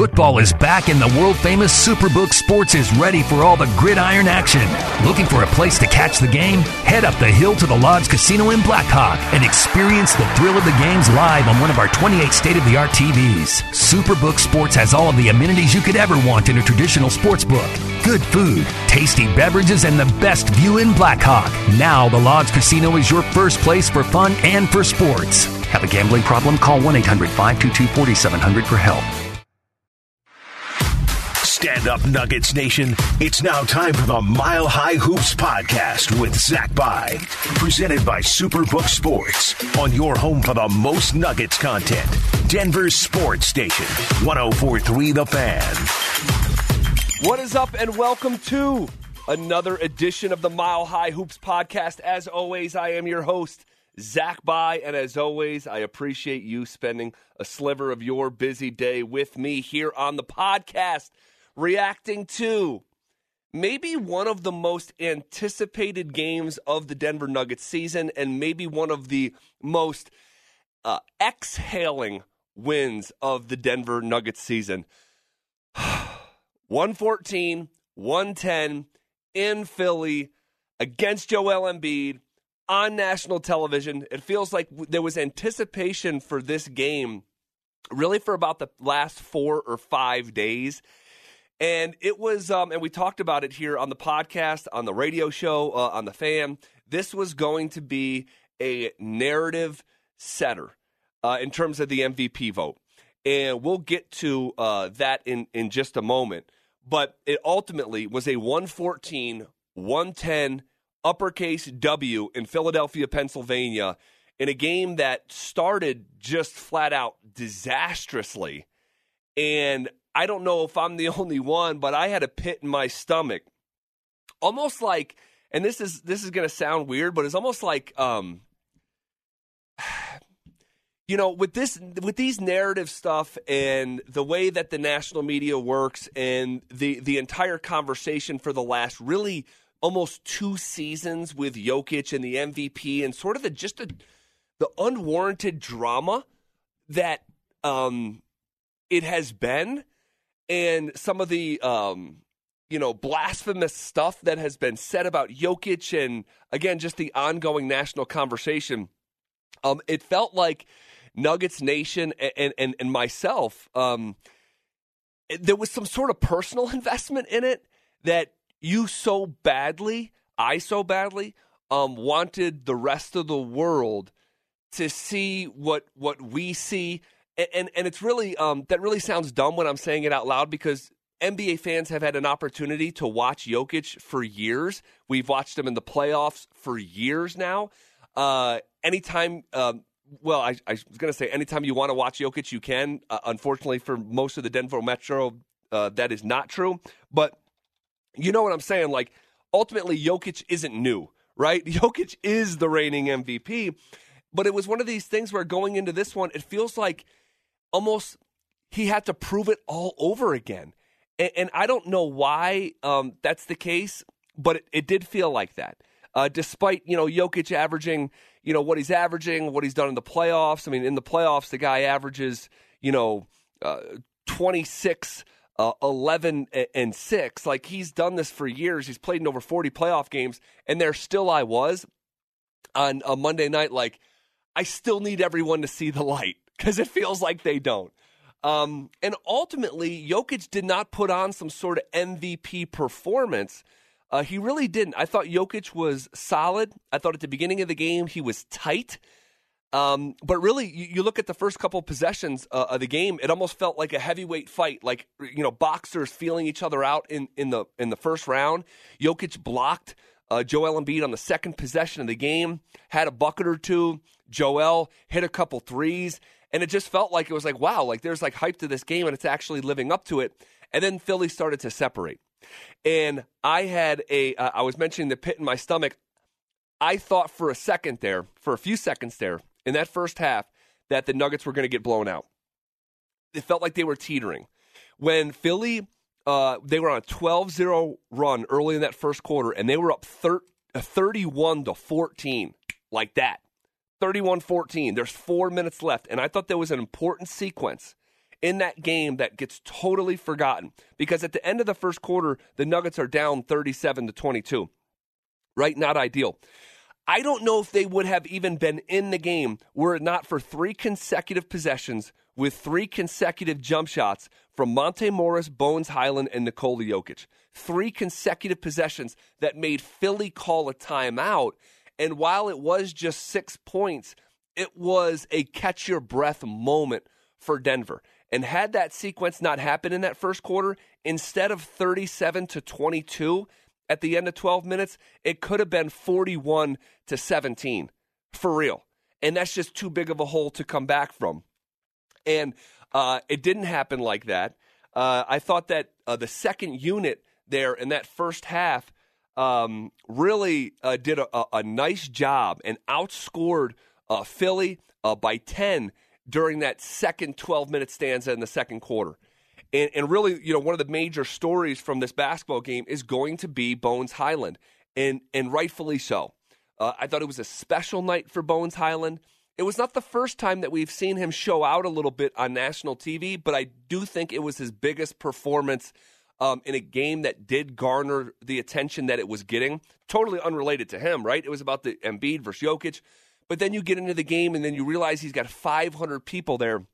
Football is back and the world famous Superbook Sports is ready for all the gridiron action. Looking for a place to catch the game? Head up the hill to the Lodge Casino in Blackhawk and experience the thrill of the games live on one of our 28 state of the art TVs. Superbook Sports has all of the amenities you could ever want in a traditional sports book. Good food, tasty beverages, and the best view in Blackhawk. Now, the Lodge Casino is your first place for fun and for sports. Have a gambling problem? Call 1 800 522 4700 for help. Stand up, Nuggets Nation. It's now time for the Mile High Hoops podcast with Zach Bye. Presented by Superbook Sports on your home for the most Nuggets content. Denver's sports station, 1043 The Fan. What is up, and welcome to another edition of the Mile High Hoops podcast. As always, I am your host, Zach Bye, and as always, I appreciate you spending a sliver of your busy day with me here on the podcast reacting to maybe one of the most anticipated games of the Denver Nuggets season and maybe one of the most uh, exhaling wins of the Denver Nuggets season. 114, 110 in Philly against Joel Embiid on national television. It feels like there was anticipation for this game really for about the last four or five days. And it was, um, and we talked about it here on the podcast, on the radio show, uh, on the fan. This was going to be a narrative setter uh, in terms of the MVP vote. And we'll get to uh, that in, in just a moment. But it ultimately was a 114, 110 uppercase W in Philadelphia, Pennsylvania, in a game that started just flat out disastrously. And I don't know if I'm the only one, but I had a pit in my stomach. Almost like and this is this is going to sound weird, but it's almost like um you know, with this with these narrative stuff and the way that the national media works and the the entire conversation for the last really almost two seasons with Jokic and the MVP and sort of the just the the unwarranted drama that um it has been and some of the um, you know blasphemous stuff that has been said about Jokic and again just the ongoing national conversation. Um, it felt like Nuggets Nation and and, and myself. Um, there was some sort of personal investment in it that you so badly, I so badly, um, wanted the rest of the world to see what what we see and and it's really um, that really sounds dumb when I'm saying it out loud because NBA fans have had an opportunity to watch Jokic for years. We've watched him in the playoffs for years now. Uh, anytime, um, well, I, I was going to say anytime you want to watch Jokic, you can. Uh, unfortunately, for most of the Denver Metro, uh, that is not true. But you know what I'm saying? Like, ultimately, Jokic isn't new, right? Jokic is the reigning MVP. But it was one of these things where going into this one, it feels like – almost he had to prove it all over again. And, and I don't know why um, that's the case, but it, it did feel like that. Uh, despite you know Jokic averaging you know what he's averaging, what he's done in the playoffs. I mean, in the playoffs, the guy averages you know uh, 26, uh, 11, and six. Like he's done this for years. He's played in over 40 playoff games, and there still I was on a Monday night. Like I still need everyone to see the light because it feels like they don't. Um, and ultimately, Jokic did not put on some sort of MVP performance. Uh, he really didn't. I thought Jokic was solid. I thought at the beginning of the game he was tight. Um, but really, you, you, look at the first couple possessions uh, of the game; it almost felt like a heavyweight fight, like you know boxers feeling each other out in, in the in the first round. Jokic blocked uh, Joel Embiid on the second possession of the game, had a bucket or two. Joel hit a couple threes and it just felt like it was like, wow, like there's like hype to this game and it's actually living up to it. And then Philly started to separate. And I had a, uh, I was mentioning the pit in my stomach. I thought for a second there, for a few seconds there, in that first half, that the Nuggets were going to get blown out. It felt like they were teetering. When Philly, uh, they were on a 12 0 run early in that first quarter, and they were up thir- uh, 31 to 14, like that. 31 14. There's four minutes left. And I thought there was an important sequence in that game that gets totally forgotten because at the end of the first quarter, the Nuggets are down 37 to 22. Right? Not ideal. I don't know if they would have even been in the game were it not for three consecutive possessions with three consecutive jump shots from Monte Morris, Bones Hyland, and Nikola Jokic. Three consecutive possessions that made Philly call a timeout. And while it was just six points, it was a catch your breath moment for Denver. And had that sequence not happened in that first quarter, instead of 37 to 22 at the end of 12 minutes, it could have been 41 to 17 for real. And that's just too big of a hole to come back from. And uh, it didn't happen like that. Uh, I thought that uh, the second unit there in that first half um, really uh, did a, a, a, nice job and outscored uh, Philly uh, by 10 during that second 12 minute stanza in the second quarter. And, and, really, you know, one of the major stories from this basketball game is going to be Bones Hyland, and, and rightfully so. I thought it was a special night for Bones Hyland. It was not the first time that we've seen him show out a little bit on national TV, but I do think it was his biggest performance um, in a game that did garner the attention that it was getting. Totally unrelated to him, right? It was about the Embiid versus Jokic. But then you get into the game and then you realize he's got 500 people there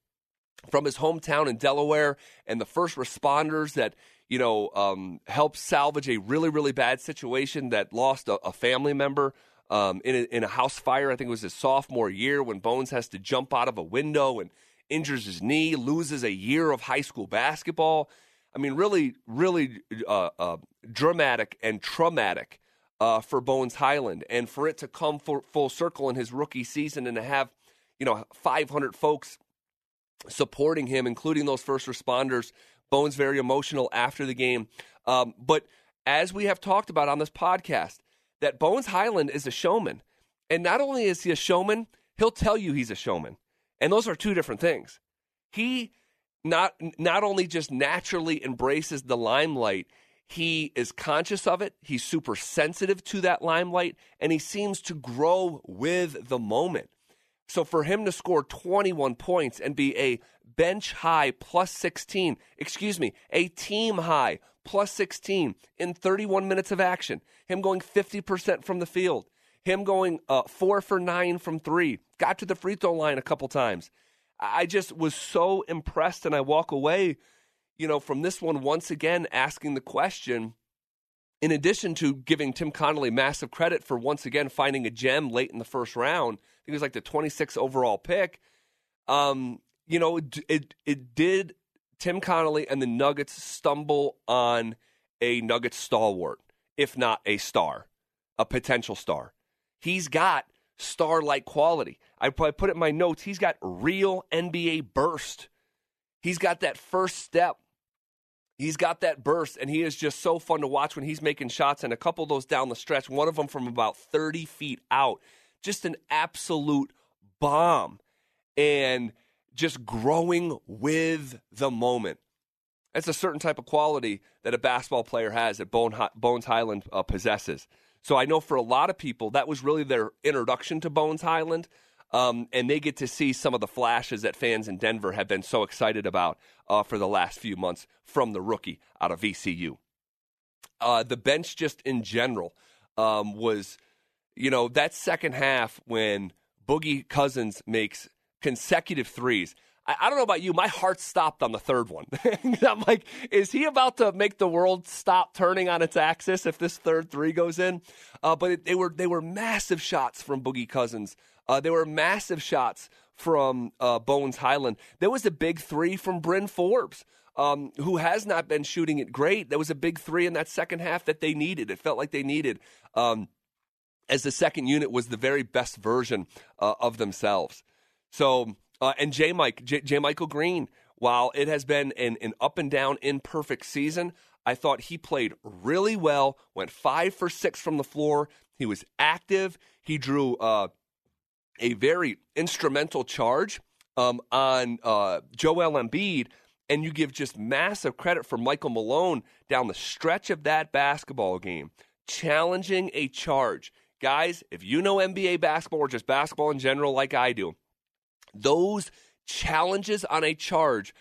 from his hometown in Delaware and the first responders that you know um, helped salvage a really really bad situation that lost a, a family member um, in, a, in a house fire. I think it was his sophomore year when Bones has to jump out of a window and injures his knee, loses a year of high school basketball. I mean, really, really uh, uh, dramatic and traumatic uh, for Bones Hyland, and for it to come full, full circle in his rookie season and to have, you know, 500 folks supporting him, including those first responders. Bones very emotional after the game, um, but as we have talked about on this podcast, that Bones Hyland is a showman. And not only is he a showman, he'll tell you he's a showman. And those are two different things. He not not only just naturally embraces the limelight, he is conscious of it, he's super sensitive to that limelight, and he seems to grow with the moment. So for him to score 21 points and be a bench high plus 16, excuse me, a team high plus 16 in 31 minutes of action, him going 50% from the field, him going uh, four for nine from three, got to the free throw line a couple times. I just was so impressed, and I walk away, you know, from this one once again asking the question. In addition to giving Tim Connolly massive credit for once again finding a gem late in the first round, I think it was like the 26th overall pick. Um, you know, it, it, did Tim Connolly and the Nuggets stumble on a Nuggets stalwart, if not a star, a potential star. He's got star like quality. I probably put it in my notes. He's got real NBA burst. He's got that first step. He's got that burst, and he is just so fun to watch when he's making shots. And a couple of those down the stretch, one of them from about 30 feet out, just an absolute bomb. And just growing with the moment. That's a certain type of quality that a basketball player has that Bones Hyland uh, possesses. So I know for a lot of people, that was really their introduction to Bones Hyland. Um, and they get to see some of the flashes that fans in Denver have been so excited about uh, for the last few months from the rookie out of VCU. Uh, the bench, just in general, um, was, you know, that second half when Boogie Cousins makes consecutive threes. I, I don't know about you, my heart stopped on the third one. I'm like, is he about to make the world stop turning on its axis if this third three goes in? Uh, but it, they were they were massive shots from Boogie Cousins. Uh, they were massive shots from uh, Bones Hyland. There was a big three from Bryn Forbes. Um, who has not been shooting it great. There was a big three in that second half that they needed. It felt like they needed. Um, as the second unit was the very best version uh, of themselves. So, uh, and J. Mike, J. J. Michael Green, while it has been an, an up and down, imperfect season, I thought he played really well. Went five for six from the floor. He was active. He drew uh, a very instrumental charge um, on uh, Joel Embiid, and you give just massive credit for Michael Malone down the stretch of that basketball game, challenging a charge. Guys, if you know NBA basketball or just basketball in general, like I do, those challenges on a charge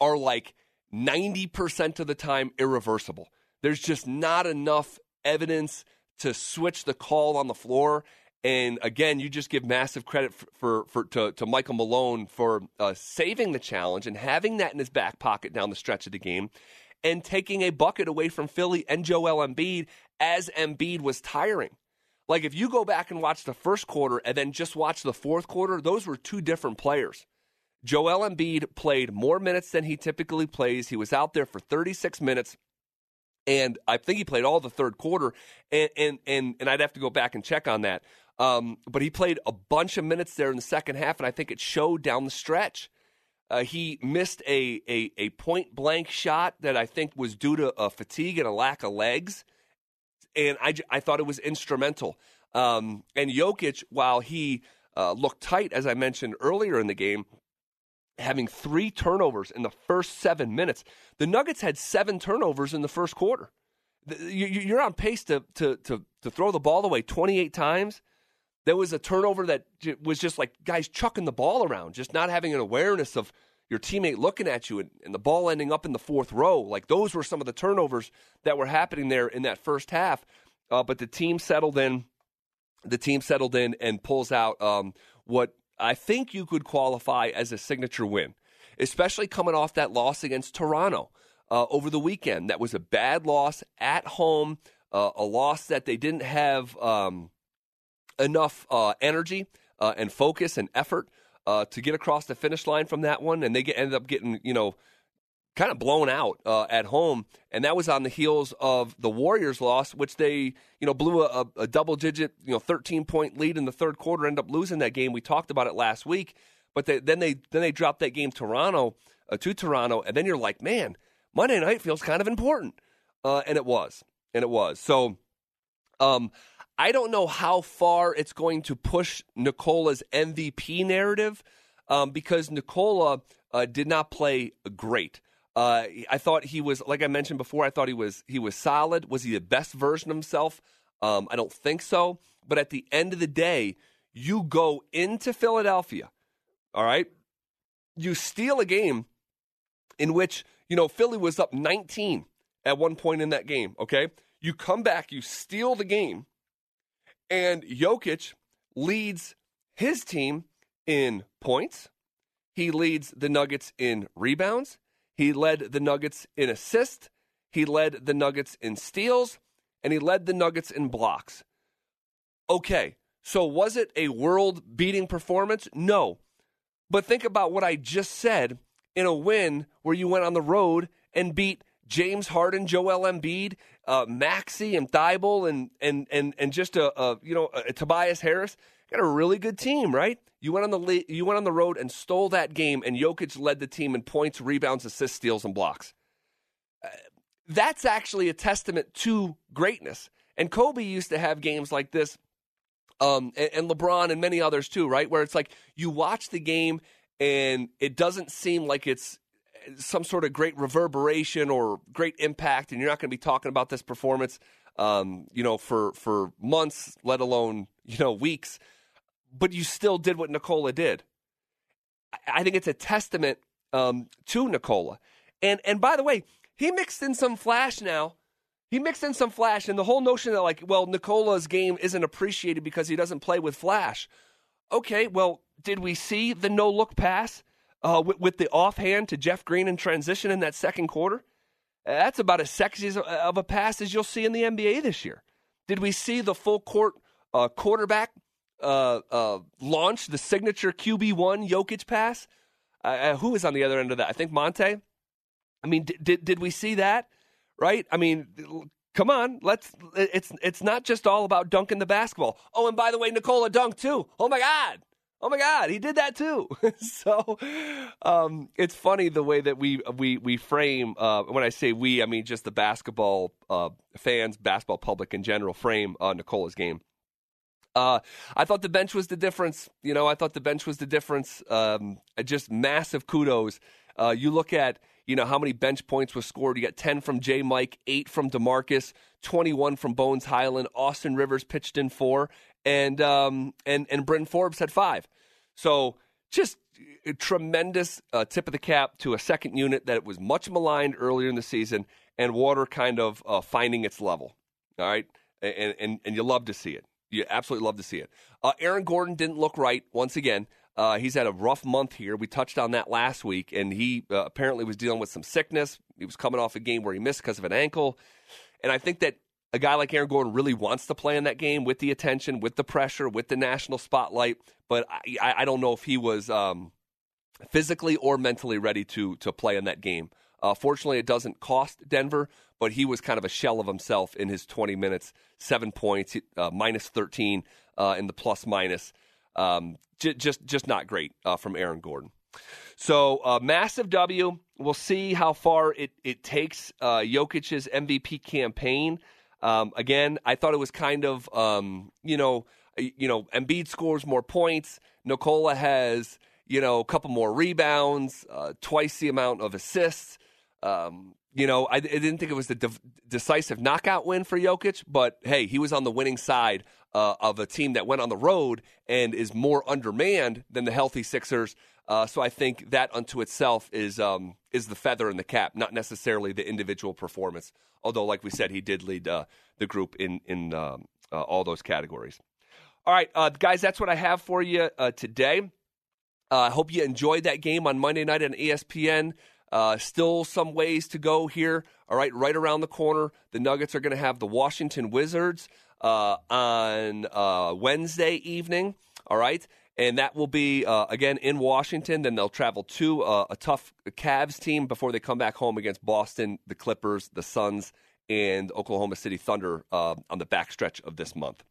are like 90% of the time irreversible. There's just not enough evidence to switch the call on the floor. And again, you just give massive credit for, for, for to, to, Michael Malone for uh, saving the challenge and having that in his back pocket down the stretch of the game, and taking a bucket away from Philly and Joel Embiid as Embiid was tiring. Like if you go back and watch the first quarter and then just watch the fourth quarter, those were two different players. Joel Embiid played more minutes than he typically plays. He was out there for 36 minutes and I think he played all the third quarter, and and and, and I'd have to go back and check on that. Um, but he played a bunch of minutes there in the second half, and I think it showed down the stretch. Uh, he missed a, a, a point blank shot that I think was due to a fatigue and a lack of legs, and I, I thought it was instrumental. Um, and Jokic, while he uh, looked tight, as I mentioned earlier in the game, having three turnovers in the first seven minutes. The Nuggets had seven turnovers in the first quarter. You're on pace to, to, to, to throw the ball away 28 times. There was a turnover that was just like guys chucking the ball around, just not having an awareness of your teammate looking at you and, and the ball ending up in the fourth row. Like those were some of the turnovers that were happening there in that first half. Uh, but the team settled in. The team settled in and pulls out um, what I think you could qualify as a signature win, especially coming off that loss against Toronto uh, over the weekend. That was a bad loss at home, uh, a loss that they didn't have um, enough uh, energy uh, and focus and effort uh, to get across the finish line from that one, and they get, ended up getting you know kind of blown out uh, at home, and that was on the heels of the Warriors' loss, which they you know blew a, a double-digit you know 13 point lead in the third quarter, ended up losing that game. We talked about it last week, but they, then they then they dropped that game Toronto uh, to Toronto, and then you're like, man, Monday night feels kind of important, uh, and it was, and it was. So, um, I don't know how far it's going to push Nikola's MVP narrative, um, because Nikola uh, did not play great. Uh, I thought he was, like I mentioned before, I thought he was he was solid. Was he the best version of himself? Um, I don't think so. But at the end of the day, you go into Philadelphia, all right. You steal a game in which you know Philly was up 19 at one point in that game. Okay, you come back, you steal the game, and Jokic leads his team in points. He leads the Nuggets in rebounds. He led the Nuggets in assists, he led the Nuggets in steals, and he led the Nuggets in blocks. Okay, so was it a world beating performance? No. But think about what I just said in a win where you went on the road and beat James Harden, Joel Embiid, uh, Maxey, and Thybulle and and and and just a, a you know a, Tobias Harris. Got a really good team, right? You went on the you went on the road and stole that game, and Jokic led the team in points, rebounds, assists, steals, and blocks. Uh, that's actually a testament to greatness. And Kobe used to have games like this, um, and, and LeBron and many others too, right? Where it's like you watch the game and it doesn't seem like it's some sort of great reverberation or great impact, and you're not going to be talking about this performance, um, you know, for for months, let alone you know weeks but you still did what Nikola did. I think it's a testament um, to Nikola. And and by the way, he mixed in some flash now. He mixed in some flash, and the whole notion that like, well, Nikola's game isn't appreciated because he doesn't play with flash. Okay, well, did we see the no look pass uh, with, with, the offhand to Jeff Green in transition in that second quarter? That's about as sexy of a pass as you'll see in the NBA this year. Did we see the full court uh, quarterback uh, uh, launched the signature QB one Jokic pass. Uh, uh, who is on the other end of that? I think Monte. I mean, did, did did we see that? Right? I mean, come on, let's. It's it's not just all about dunking the basketball. Oh, and by the way, Nikola dunked too. Oh my God. Oh my God, he did that too. so um, it's funny the way that we we we frame. Uh, when I say we, I mean just the basketball uh, fans, basketball public in general, frame uh, Nikola's game. Uh, I thought the bench was the difference. You know, I thought the bench was the difference. Um, just massive kudos. Uh, you look at, you know, how many bench points was scored. You got 10 from J. Mike, 8 from DeMarcus, 21 from Bones Hyland. Austin Rivers pitched in four, and um, and and Bryn Forbes had five. So just tremendous uh, tip of the cap to a second unit that was much maligned earlier in the season, and water kind of uh, finding its level. All right, and, and and you love to see it. You absolutely love to see it. Uh, Aaron Gordon didn't look right once again. Uh, he's had a rough month here. We touched on that last week, and he uh, apparently was dealing with some sickness. He was coming off a game where he missed because of an ankle, and I think that a guy like Aaron Gordon really wants to play in that game with the attention, with the pressure, with the national spotlight. But I, I don't know if he was um, physically or mentally ready to to play in that game. Uh, fortunately, it doesn't cost Denver, but he was kind of a shell of himself in his 20 minutes, seven points, uh, minus 13 uh, in the plus minus. Um, j- just just not great uh, from Aaron Gordon. So uh, massive W. We'll see how far it it takes uh, Jokic's MVP campaign. Um, again, I thought it was kind of um, you know you know Embiid scores more points. Nikola has you know a couple more rebounds, uh, twice the amount of assists. Um, you know, I, I, didn't think it was the de- decisive knockout win for Jokic, but hey, he was on the winning side uh, of a team that went on the road and is more undermanned than the healthy Sixers. Uh, so I think that unto itself is um, is the feather in the cap, not necessarily the individual performance. Although, like we said, he did lead uh, the group in in um, uh, all those categories. All right, uh, guys, that's what I have for you uh, today. I hope you enjoyed that game on Monday night on ESPN. Uh, still some ways to go here. All right, right around the corner, the Nuggets are going to have the Washington Wizards uh, on uh, Wednesday evening. All right. And that will be, uh, again, in Washington. Then they'll travel to uh, a tough Cavs team before they come back home against Boston, the Clippers, the Suns, and Oklahoma City Thunder uh, on the backstretch of this month.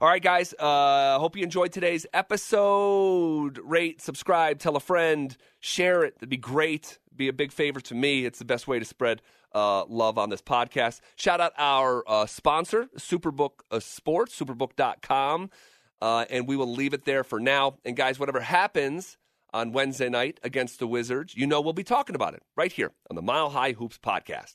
All right, guys. Uh, hope you enjoyed today's episode. Rate, subscribe, tell a friend, share it. That'd be great. Be a big favor to me. It's the best way to spread uh, love on this podcast. Shout out our uh, sponsor, Superbook uh, Sports, superbook.com. Uh, and we will leave it there for now. And guys, whatever happens on Wednesday night against the Wizards, you know we'll be talking about it right here on the Mile High Hoops podcast.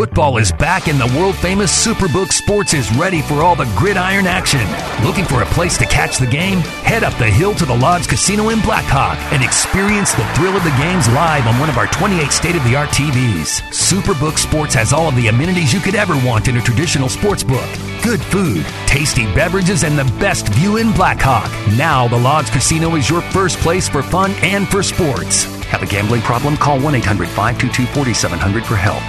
Football is back and the world famous Superbook Sports is ready for all the gridiron action. Looking for a place to catch the game? Head up the hill to the Lodge Casino in Blackhawk and experience the thrill of the games live on one of our 28 state of the art TVs. Superbook Sports has all of the amenities you could ever want in a traditional sports book. Good food, tasty beverages, and the best view in Blackhawk. Now, the Lodge Casino is your first place for fun and for sports. Have a gambling problem? Call 1 800 522 4700 for help.